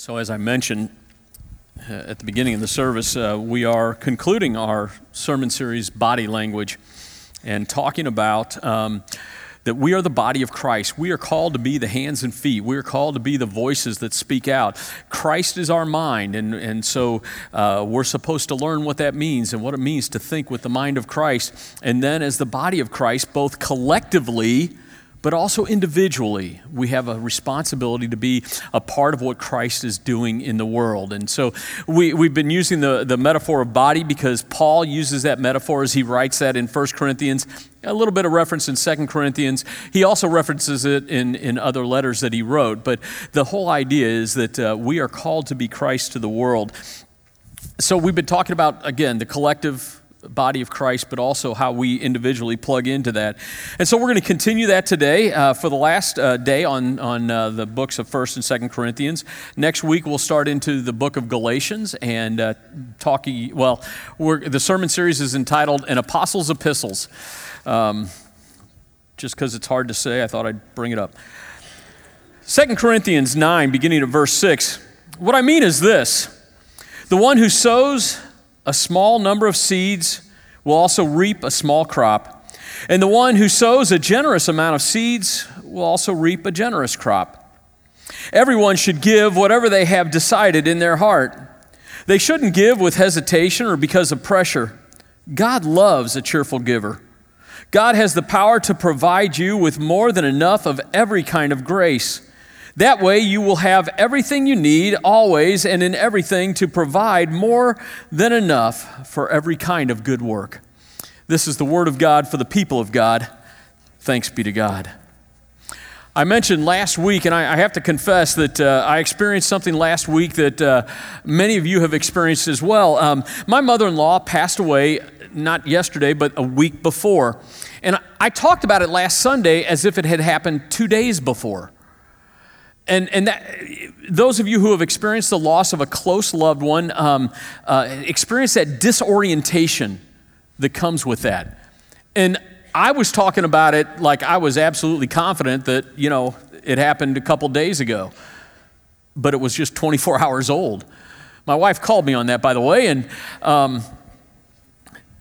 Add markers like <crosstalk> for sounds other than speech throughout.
So, as I mentioned uh, at the beginning of the service, uh, we are concluding our sermon series, Body Language, and talking about um, that we are the body of Christ. We are called to be the hands and feet. We are called to be the voices that speak out. Christ is our mind, and, and so uh, we're supposed to learn what that means and what it means to think with the mind of Christ. And then, as the body of Christ, both collectively, but also individually, we have a responsibility to be a part of what Christ is doing in the world. And so we, we've been using the, the metaphor of body because Paul uses that metaphor as he writes that in 1 Corinthians, a little bit of reference in 2 Corinthians. He also references it in, in other letters that he wrote. But the whole idea is that uh, we are called to be Christ to the world. So we've been talking about, again, the collective body of Christ, but also how we individually plug into that. And so we're going to continue that today uh, for the last uh, day on, on uh, the books of 1st and 2nd Corinthians. Next week, we'll start into the book of Galatians and uh, talking, well, the sermon series is entitled An Apostle's Epistles. Um, just because it's hard to say, I thought I'd bring it up. 2 Corinthians 9, beginning at verse 6. What I mean is this the one who sows a small number of seeds will also reap a small crop. And the one who sows a generous amount of seeds will also reap a generous crop. Everyone should give whatever they have decided in their heart. They shouldn't give with hesitation or because of pressure. God loves a cheerful giver. God has the power to provide you with more than enough of every kind of grace. That way, you will have everything you need always and in everything to provide more than enough for every kind of good work. This is the word of God for the people of God. Thanks be to God. I mentioned last week, and I, I have to confess that uh, I experienced something last week that uh, many of you have experienced as well. Um, my mother in law passed away not yesterday, but a week before. And I, I talked about it last Sunday as if it had happened two days before. And, and that, those of you who have experienced the loss of a close loved one um, uh, experience that disorientation that comes with that. And I was talking about it like I was absolutely confident that, you know, it happened a couple days ago, but it was just 24 <laughs> hours old. My wife called me on that, by the way, and um,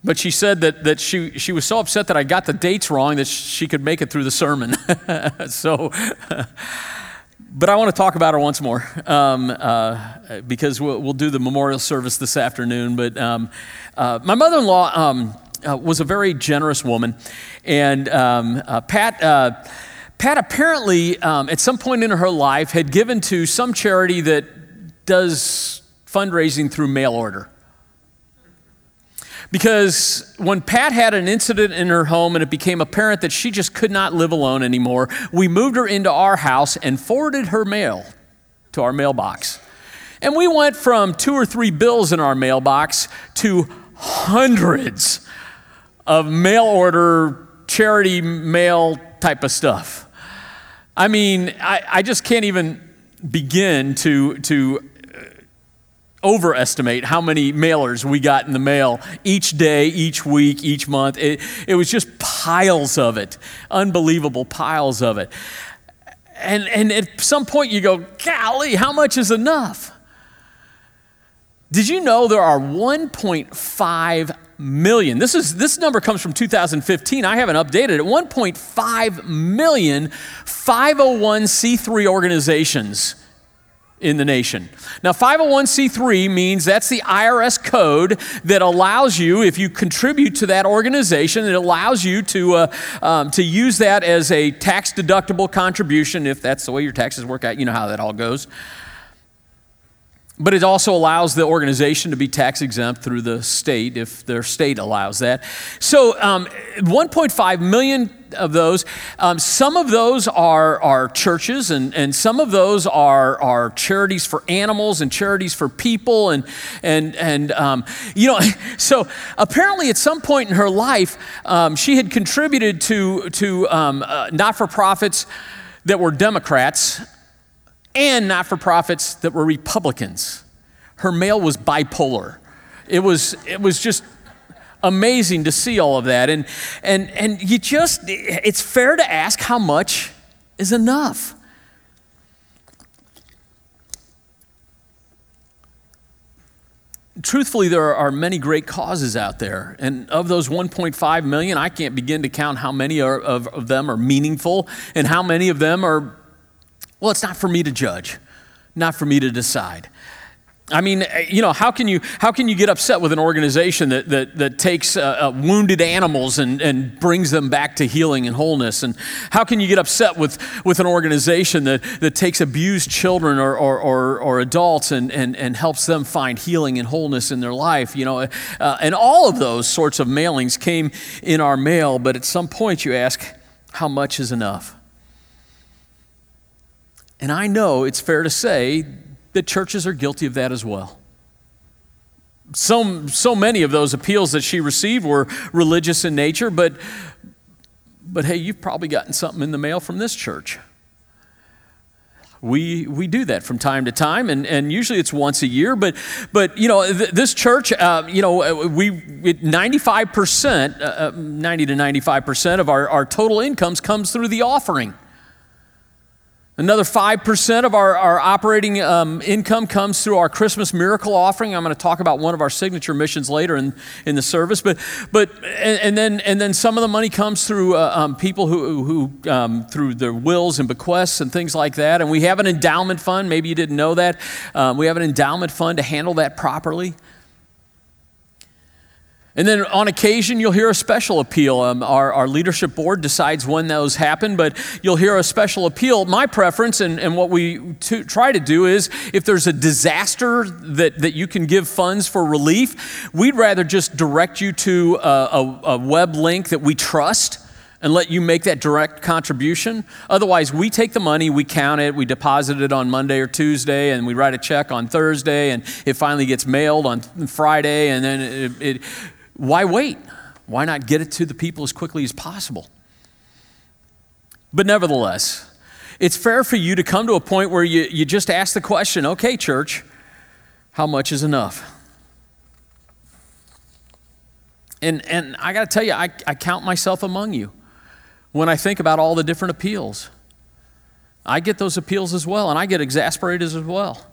but she said that, that she, she was so upset that I got the dates wrong that she could make it through the sermon. <laughs> so <laughs> but I want to talk about her once more um, uh, because we'll, we'll, do the memorial service this afternoon. But um, uh, my mother in law um, uh, was a very generous woman, and um, uh, Pat. Uh, Pat apparently, um, at some point in her life, had given to some charity that does fundraising through mail order. Because when Pat had an incident in her home and it became apparent that she just could not live alone anymore, we moved her into our house and forwarded her mail to our mailbox. And we went from two or three bills in our mailbox to hundreds of mail order, charity mail type of stuff. I mean, I, I just can't even begin to, to overestimate how many mailers we got in the mail each day, each week, each month. It, it was just piles of it, unbelievable piles of it. And, and at some point you go, golly, how much is enough? Did you know there are 1.5 million? This, is, this number comes from 2015. I haven't updated it. 1.5 million 501c3 organizations in the nation. Now, 501c3 means that's the IRS code that allows you, if you contribute to that organization, it allows you to, uh, um, to use that as a tax deductible contribution if that's the way your taxes work out. You know how that all goes. But it also allows the organization to be tax exempt through the state if their state allows that. So, um, 1.5 million of those. Um, some of those are, are churches, and, and some of those are, are charities for animals and charities for people. And, and, and um, you know, <laughs> so apparently at some point in her life, um, she had contributed to, to um, uh, not for profits that were Democrats and not for profits that were Republicans. Her mail was bipolar. It was, it was just amazing to see all of that. And, and, and you just, it's fair to ask how much is enough. truthfully, there are many great causes out there. And of those 1.5 million, I can't begin to count how many are, of, of them are meaningful and how many of them are, well, it's not for me to judge, not for me to decide. I mean, eh, you know, how can you, how can you get upset with an organization that, that, that takes uh, uh, wounded animals and, and brings them back to healing and wholeness? And how can you get upset with, with an organization that, that takes abused children or, or, or, or adults and, and, and helps them find healing and wholeness in their life? You know, uh, and all of those sorts of mailings came in our mail, but at some point you ask, how much is enough? And I know it's fair to say that churches are guilty of that as well. So, so many of those appeals that she received were religious in nature, but, but hey, you've probably gotten something in the mail from this church. We, we do that from time to time, and, and usually it's once a year. But, but you know, th- this church, uh, you know, uh, we 95%, uh, uh, 90 to 95% of our, our total incomes comes through the offering. Another 5% of our, our operating um, income comes through our Christmas miracle offering. I'm going to talk about one of our signature missions later in, in the service. But, but and, and then, and then some of the money comes through uh, um, people who, who um, through their wills and bequests and things like that. And we have an endowment fund. Maybe you didn't know that. Um, we have an endowment fund to handle that properly. And then on occasion, you'll hear a special appeal. Um, our, our leadership board decides when those happen, but you'll hear a special appeal. My preference and, and what we to, try to do is if there's a disaster that, that you can give funds for relief, we'd rather just direct you to a, a, a web link that we trust and let you make that direct contribution. Otherwise, we take the money, we count it, we deposit it on Monday or Tuesday, and we write a check on Thursday, and it finally gets mailed on Friday, and then it, it why wait? Why not get it to the people as quickly as possible? But nevertheless, it's fair for you to come to a point where you, you just ask the question okay, church, how much is enough? And, and I got to tell you, I, I count myself among you when I think about all the different appeals. I get those appeals as well, and I get exasperated as well.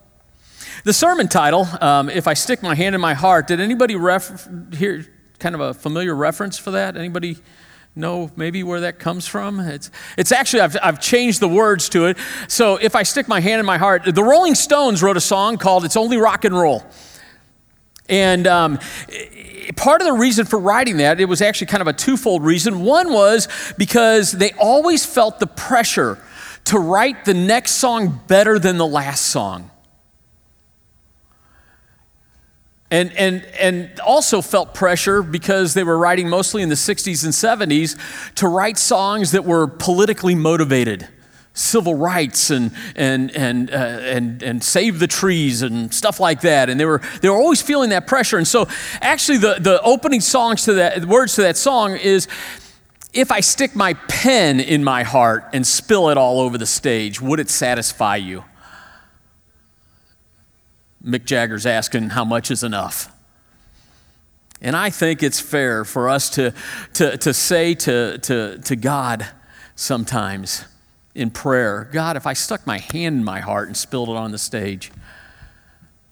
The sermon title, um, If I Stick My Hand in My Heart, did anybody ref- hear, kind of a familiar reference for that? Anybody know maybe where that comes from? It's, it's actually, I've, I've changed the words to it. So if I stick my hand in my heart, the Rolling Stones wrote a song called It's Only Rock and Roll. And um, part of the reason for writing that, it was actually kind of a twofold reason. One was because they always felt the pressure to write the next song better than the last song. And, and, and also felt pressure because they were writing mostly in the 60s and 70s to write songs that were politically motivated civil rights and, and, and, uh, and, and save the trees and stuff like that. And they were, they were always feeling that pressure. And so, actually, the, the opening songs to that, the words to that song is If I stick my pen in my heart and spill it all over the stage, would it satisfy you? Mick Jagger's asking how much is enough. And I think it's fair for us to, to, to say to, to, to God sometimes in prayer God, if I stuck my hand in my heart and spilled it on the stage,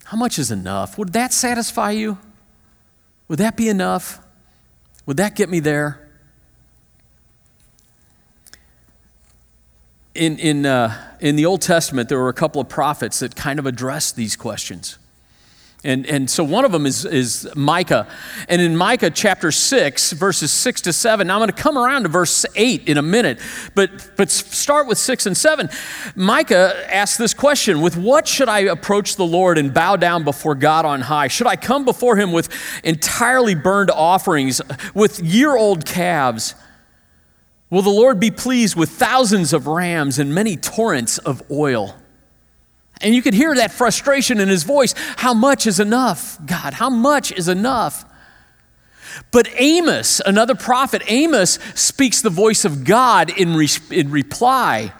how much is enough? Would that satisfy you? Would that be enough? Would that get me there? In, in, uh, in the Old Testament, there were a couple of prophets that kind of addressed these questions. And, and so one of them is, is Micah. And in Micah chapter 6, verses 6 to 7, now I'm going to come around to verse 8 in a minute, but, but start with 6 and 7. Micah asks this question With what should I approach the Lord and bow down before God on high? Should I come before him with entirely burned offerings, with year old calves? Will the Lord be pleased with thousands of rams and many torrents of oil? And you could hear that frustration in his voice. How much is enough, God? How much is enough? But Amos, another prophet, Amos speaks the voice of God in, re- in reply.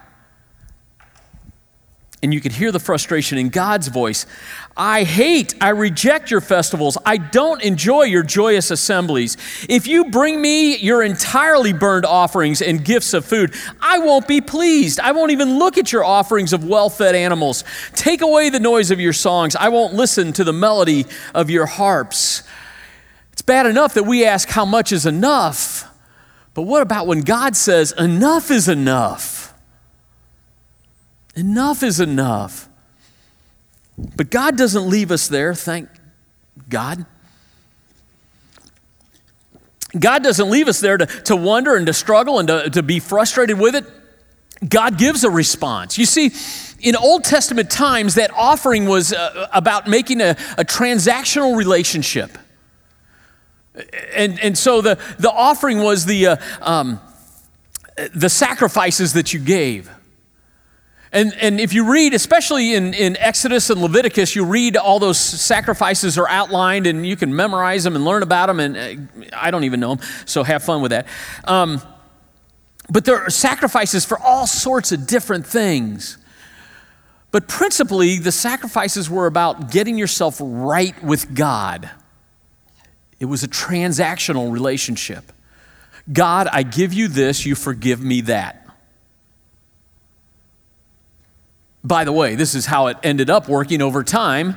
And you could hear the frustration in God's voice. I hate, I reject your festivals. I don't enjoy your joyous assemblies. If you bring me your entirely burned offerings and gifts of food, I won't be pleased. I won't even look at your offerings of well fed animals. Take away the noise of your songs. I won't listen to the melody of your harps. It's bad enough that we ask how much is enough, but what about when God says, enough is enough? Enough is enough. But God doesn't leave us there, thank God. God doesn't leave us there to, to wonder and to struggle and to, to be frustrated with it. God gives a response. You see, in Old Testament times, that offering was uh, about making a, a transactional relationship. And, and so the, the offering was the, uh, um, the sacrifices that you gave. And, and if you read, especially in, in Exodus and Leviticus, you read all those sacrifices are outlined and you can memorize them and learn about them. And uh, I don't even know them, so have fun with that. Um, but there are sacrifices for all sorts of different things. But principally, the sacrifices were about getting yourself right with God. It was a transactional relationship. God, I give you this, you forgive me that. By the way, this is how it ended up working over time.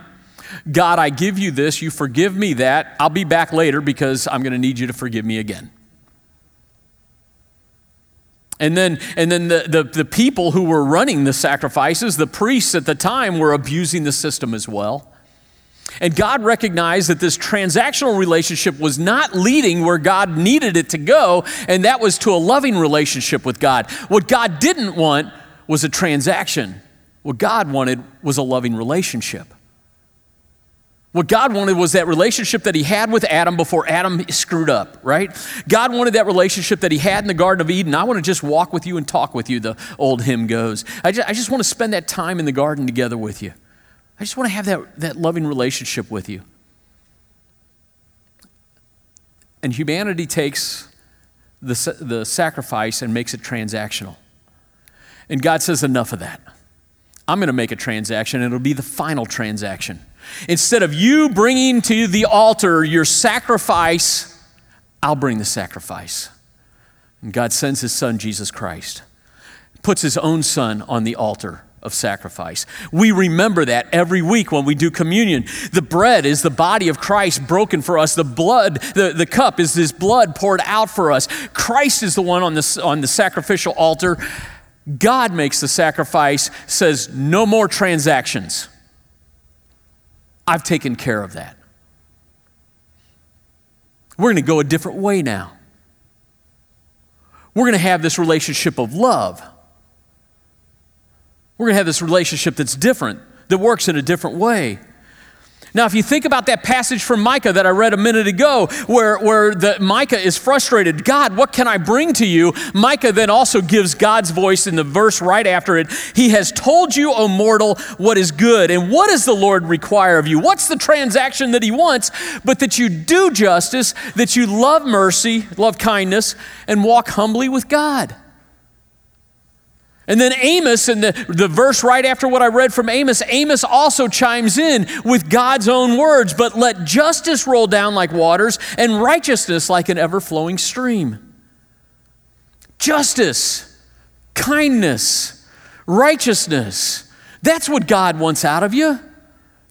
God, I give you this, you forgive me that. I'll be back later because I'm going to need you to forgive me again. And then, and then the, the, the, people who were running the sacrifices, the priests at the time, were abusing the system as well. And God recognized that this transactional relationship was not leading where God needed it to go, and that was to a loving relationship with God. What God didn't want was a transaction. What God wanted was a loving relationship. What God wanted was that relationship that He had with Adam before Adam screwed up, right? God wanted that relationship that He had in the Garden of Eden. I want to just walk with you and talk with you, the old hymn goes. I just, I just want to spend that time in the garden together with you. I just want to have that, that loving relationship with you. And humanity takes the, the sacrifice and makes it transactional. And God says, enough of that. I'm going to make a transaction, and it'll be the final transaction. Instead of you bringing to the altar your sacrifice, I'll bring the sacrifice. And God sends his son, Jesus Christ, puts his own son on the altar of sacrifice. We remember that every week when we do communion. The bread is the body of Christ broken for us. The blood, the, the cup is his blood poured out for us. Christ is the one on the, on the sacrificial altar God makes the sacrifice, says, no more transactions. I've taken care of that. We're going to go a different way now. We're going to have this relationship of love. We're going to have this relationship that's different, that works in a different way. Now, if you think about that passage from Micah that I read a minute ago, where, where the, Micah is frustrated, God, what can I bring to you? Micah then also gives God's voice in the verse right after it. He has told you, O mortal, what is good. And what does the Lord require of you? What's the transaction that He wants? But that you do justice, that you love mercy, love kindness, and walk humbly with God. And then Amos, in the, the verse right after what I read from Amos, Amos also chimes in with God's own words, but let justice roll down like waters and righteousness like an ever flowing stream. Justice, kindness, righteousness. That's what God wants out of you.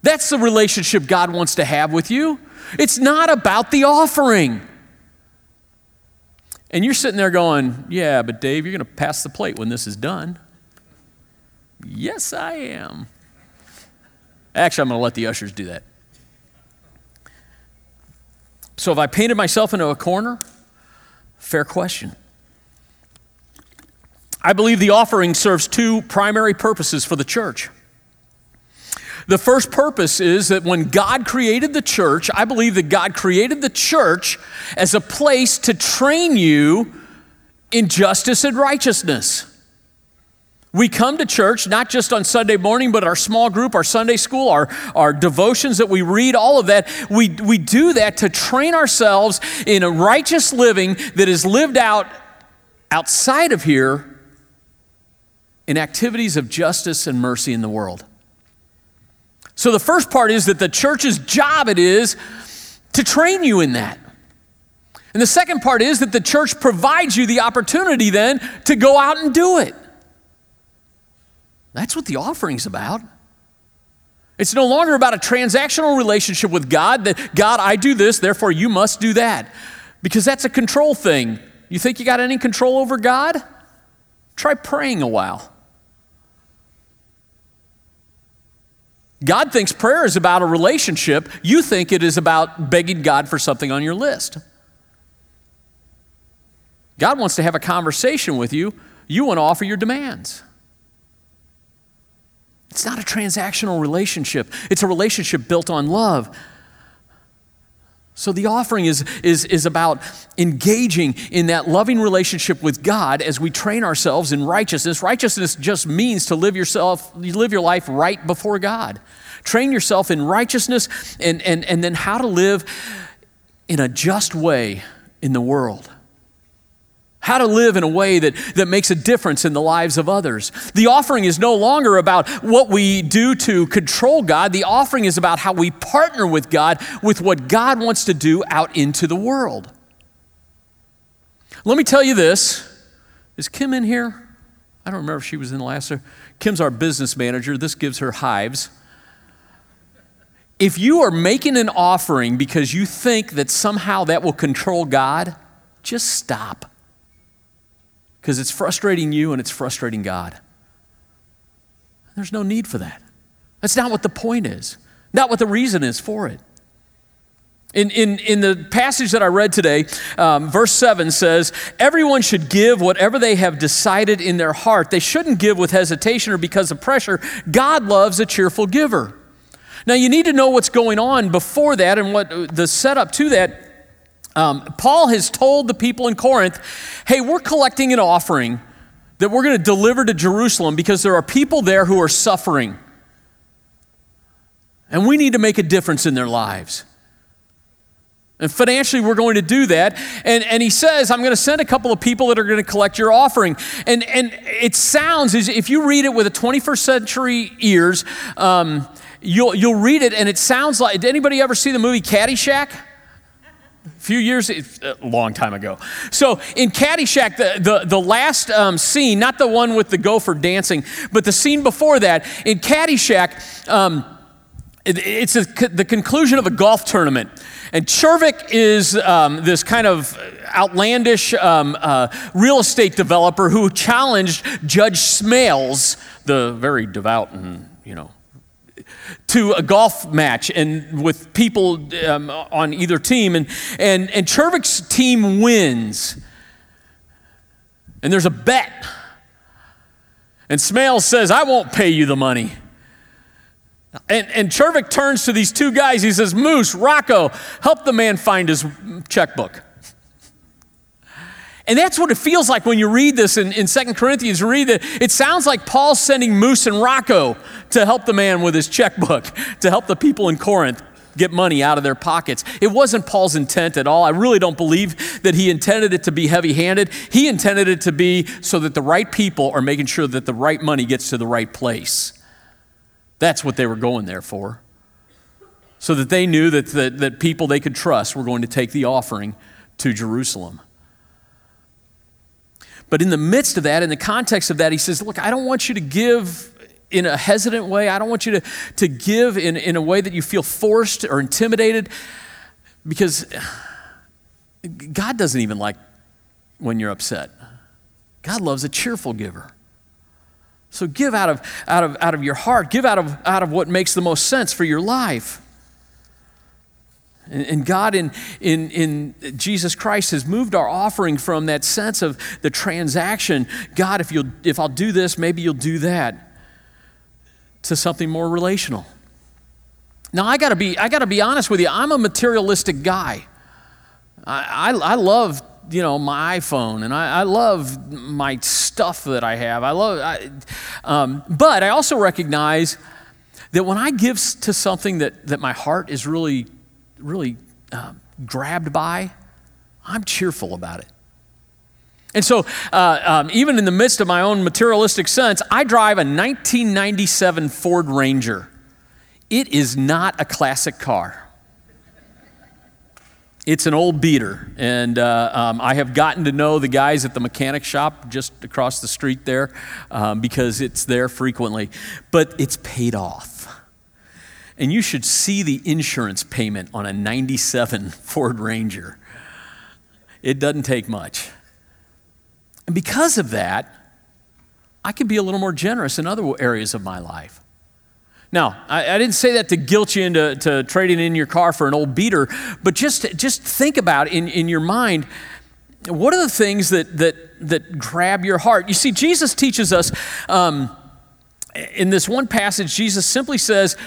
That's the relationship God wants to have with you. It's not about the offering. And you're sitting there going, Yeah, but Dave, you're going to pass the plate when this is done. Yes, I am. Actually, I'm going to let the ushers do that. So, have I painted myself into a corner? Fair question. I believe the offering serves two primary purposes for the church. The first purpose is that when God created the church, I believe that God created the church as a place to train you in justice and righteousness. We come to church not just on Sunday morning, but our small group, our Sunday school, our, our devotions that we read, all of that. We, we do that to train ourselves in a righteous living that is lived out outside of here in activities of justice and mercy in the world. So the first part is that the church's job it is to train you in that. And the second part is that the church provides you the opportunity then to go out and do it. That's what the offering's about. It's no longer about a transactional relationship with God that, God, I do this, therefore you must do that. Because that's a control thing. You think you got any control over God? Try praying a while. God thinks prayer is about a relationship. You think it is about begging God for something on your list. God wants to have a conversation with you. You want to offer your demands. It's not a transactional relationship, it's a relationship built on love. So the offering is, is, is about engaging in that loving relationship with God as we train ourselves in righteousness. Righteousness just means to live yourself, you live your life right before God. Train yourself in righteousness and, and, and then how to live in a just way in the world how to live in a way that, that makes a difference in the lives of others. The offering is no longer about what we do to control God. The offering is about how we partner with God with what God wants to do out into the world. Let me tell you this. Is Kim in here? I don't remember if she was in last. Kim's our business manager. This gives her hives. If you are making an offering because you think that somehow that will control God, just stop because it's frustrating you and it's frustrating God. There's no need for that. That's not what the point is, not what the reason is for it. In, in, in the passage that I read today, um, verse 7 says, Everyone should give whatever they have decided in their heart. They shouldn't give with hesitation or because of pressure. God loves a cheerful giver. Now, you need to know what's going on before that and what the setup to that um, Paul has told the people in Corinth, hey, we're collecting an offering that we're going to deliver to Jerusalem because there are people there who are suffering. And we need to make a difference in their lives. And financially, we're going to do that. And, and he says, I'm going to send a couple of people that are going to collect your offering. And, and it sounds, as if you read it with a 21st century ears, um, you'll, you'll read it and it sounds like, did anybody ever see the movie Caddyshack? Few years, a long time ago. So in Caddyshack, the, the, the last um, scene, not the one with the gopher dancing, but the scene before that, in Caddyshack, um, it, it's a, the conclusion of a golf tournament. And Czervik is um, this kind of outlandish um, uh, real estate developer who challenged Judge Smails, the very devout and, you know, to a golf match and with people um, on either team, and, and, and Czervik's team wins. And there's a bet. And Smails says, I won't pay you the money. And, and Chervik turns to these two guys. He says, Moose, Rocco, help the man find his checkbook. And that's what it feels like when you read this in, in 2 Corinthians. Read it, it sounds like Paul's sending Moose and Rocco to help the man with his checkbook, <laughs> to help the people in Corinth get money out of their pockets. It wasn't Paul's intent at all. I really don't believe that he intended it to be heavy handed. He intended it to be so that the right people are making sure that the right money gets to the right place. That's what they were going there for. So that they knew that, that, that people they could trust were going to take the offering to Jerusalem. But in the midst of that, in the context of that, he says, Look, I don't want you to give in a hesitant way. I don't want you to, to give in, in a way that you feel forced or intimidated because God doesn't even like when you're upset. God loves a cheerful giver. So give out of, out of, out of your heart, give out of, out of what makes the most sense for your life. And God in, in, in Jesus Christ has moved our offering from that sense of the transaction, God, if, you'll, if I'll do this, maybe you'll do that, to something more relational. Now, I gotta be, I gotta be honest with you, I'm a materialistic guy. I, I, I love you know my iphone and I, I, love my stuff that i have i love I, um, but i also recognize that when i give to something that, that my heart is really really uh, grabbed by, I'm cheerful about it. And so, uh, um, even in the midst of my own materialistic sense, I drive a 1997 Ford Ranger. It is not a classic car. It's an old beater, and uh, um, I have gotten to know the guys at the mechanic shop just across the street there um, because it's there frequently. But it's paid off. And you should see the insurance payment on a 97 <laughs> Ford Ranger. It doesn't take much. And because of that, I can be a little more generous in other areas of my life. Now, I, I, didn't say that to guilt you into to trading in your car for an old beater, but just, just think about in, in your mind what are the things that, that, that grab your heart? You see, Jesus teaches us um, in this one passage, Jesus simply says,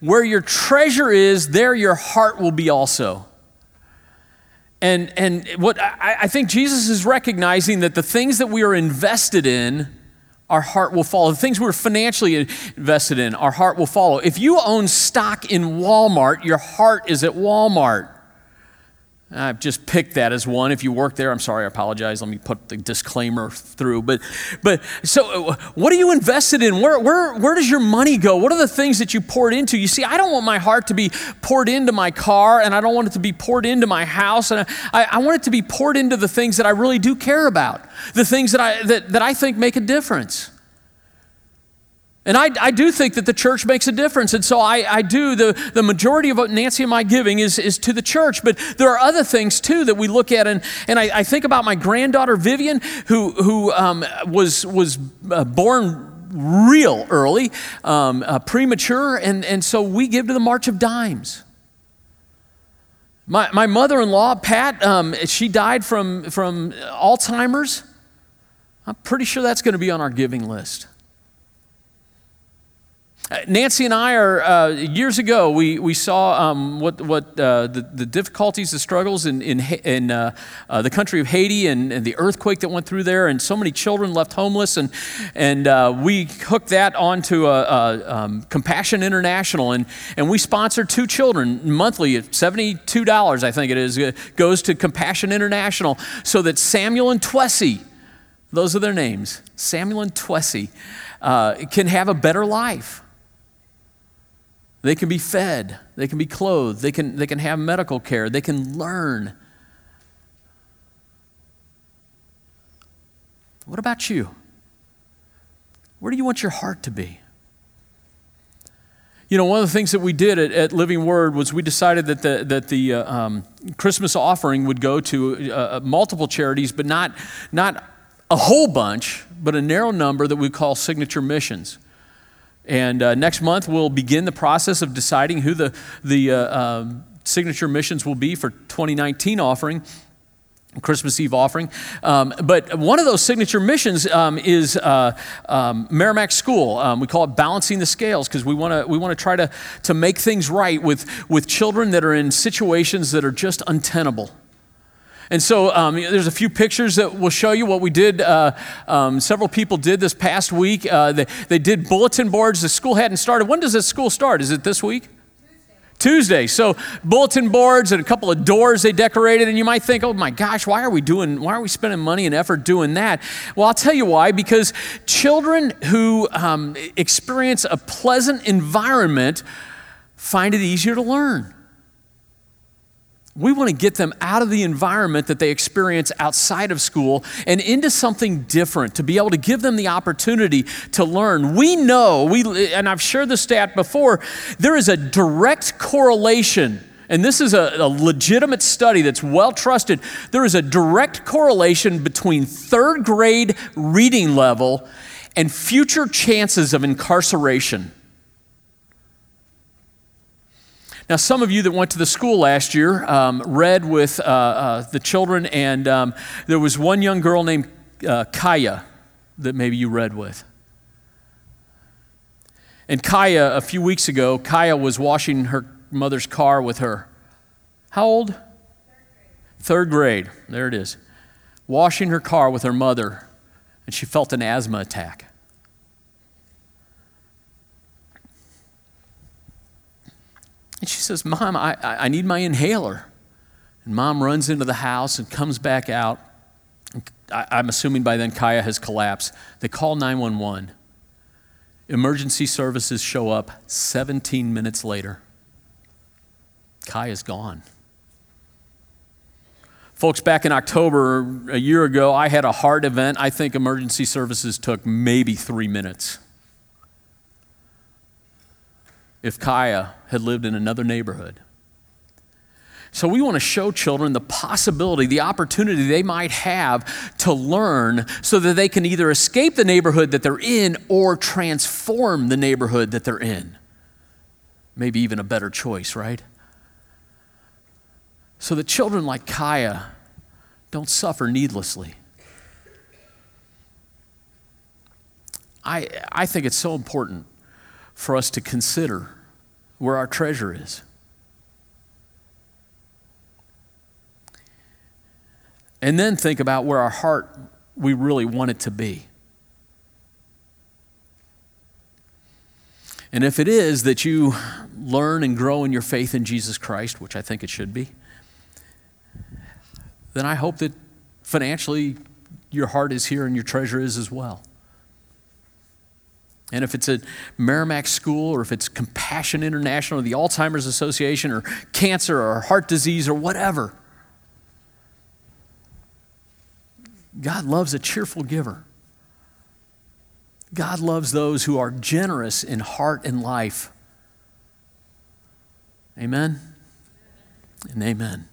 Where your treasure is, there your heart will be also. And, and what I, I think Jesus is recognizing that the things that we are invested in, our heart will follow. The things we're financially invested in, our heart will follow. If you own stock in Walmart, your heart is at Walmart. I've just picked that as one. If you work there, I'm sorry, I apologize. Let me put the disclaimer through. But, but so uh, what are you invested in? Where, where, where does your money go? What are the things that you poured into? You see, I don't want my heart to be poured into my car, and I don't want it to be poured into my house, and I, I want it to be poured into the things that I really do care about, the things that I, that, that I think make a difference. And I, I do think that the church makes a difference. And so I, I do, the, the majority of what Nancy and my giving is, is to the church. But there are other things too that we look at. And, and I, I think about my granddaughter Vivian, who, who um, was, was uh, born real early, um, uh, premature. And, and so we give to the March of Dimes. My, my mother in law, Pat, um, she died from, from Alzheimer's. I'm pretty sure that's going to be on our giving list. Nancy and I are, uh, years ago, we, we saw um, what, what uh, the, the difficulties, the struggles in, in, in uh, uh, the country of Haiti and, and, the earthquake that went through there, and so many children left homeless. And, and uh, we hooked that onto a, a um, Compassion International, and, and we sponsor two children monthly at $72, I think it is, it goes to Compassion International so that Samuel and Twessy, those are their names, Samuel and Twessy, uh, can have a better life. They can be fed, they can be clothed, they can, they can have medical care, they can learn. What about you? Where do you want your heart to be? You know, one of the things that we did at, at Living Word was we decided that the, that the uh, um, Christmas offering would go to uh, uh multiple charities, but not, not a whole bunch, but a narrow number that we call signature missions. And uh, next month, we'll begin the process of deciding who the, the uh, um, signature missions will be for 2019 offering. Christmas Eve offering. Um, but one of those signature missions um, is uh, um, Merrimack School. Um, we call it Balancing the Scales because we want to we wanna try to, to make things right with, with children that are in situations that are just untenable. And so um, there's a few pictures that will show you what we did. Uh, um, several people did this past week. Uh, they, they did bulletin boards. The school hadn't started. When does the school start? Is it this week? Tuesday. So bulletin boards and a couple of doors they decorated, and you might think, oh my gosh, why are we doing, why are we spending money and effort doing that? Well, I'll tell you why, because children who um, experience a pleasant environment find it easier to learn. We want to get them out of the environment that they experience outside of school and into something different to be able to give them the opportunity to learn. We know, we, and I've shared this stat before, there is a direct correlation and this is a, a, legitimate study that's well trusted. There is a direct correlation between third grade reading level and future chances of incarceration. Now, some of you that went to the school last year um, read with uh, uh, the children, and um, there was one young girl named uh, Kaya that maybe you read with. And Kaya, a few weeks ago, Kaya was washing her mother's car with her. How old? Third grade. Third grade. There it is. Washing her car with her mother, and she felt an asthma attack. And she says, Mom, I, I need my inhaler. And mom runs into the house and comes back out and I, am assuming by then Kaya has collapsed. They call 911. Emergency services show up 17 minutes later. Kaya's gone. Folks, back in October, a year ago, I had a heart event. I think emergency services took maybe three minutes. If Kaya had lived in another neighborhood, so we want to show children the possibility, the opportunity they might have to learn so that they can either escape the neighborhood that they're in or transform the neighborhood that they're in. Maybe even a better choice, right? so that children like Kaya don't suffer needlessly. I, I think it's so important for us to consider where our treasure is. And then think about where our heart, we really want it to be. And if it is that you learn and grow in your faith in Jesus Christ, which I think it should be, then I hope that financially your heart is here and your treasure is as well. And if it's a Merrimack School or if it's Compassion International or the Alzheimer's Association or cancer or heart disease or whatever, God loves a cheerful giver. God loves those who are generous in heart and life. Amen and amen.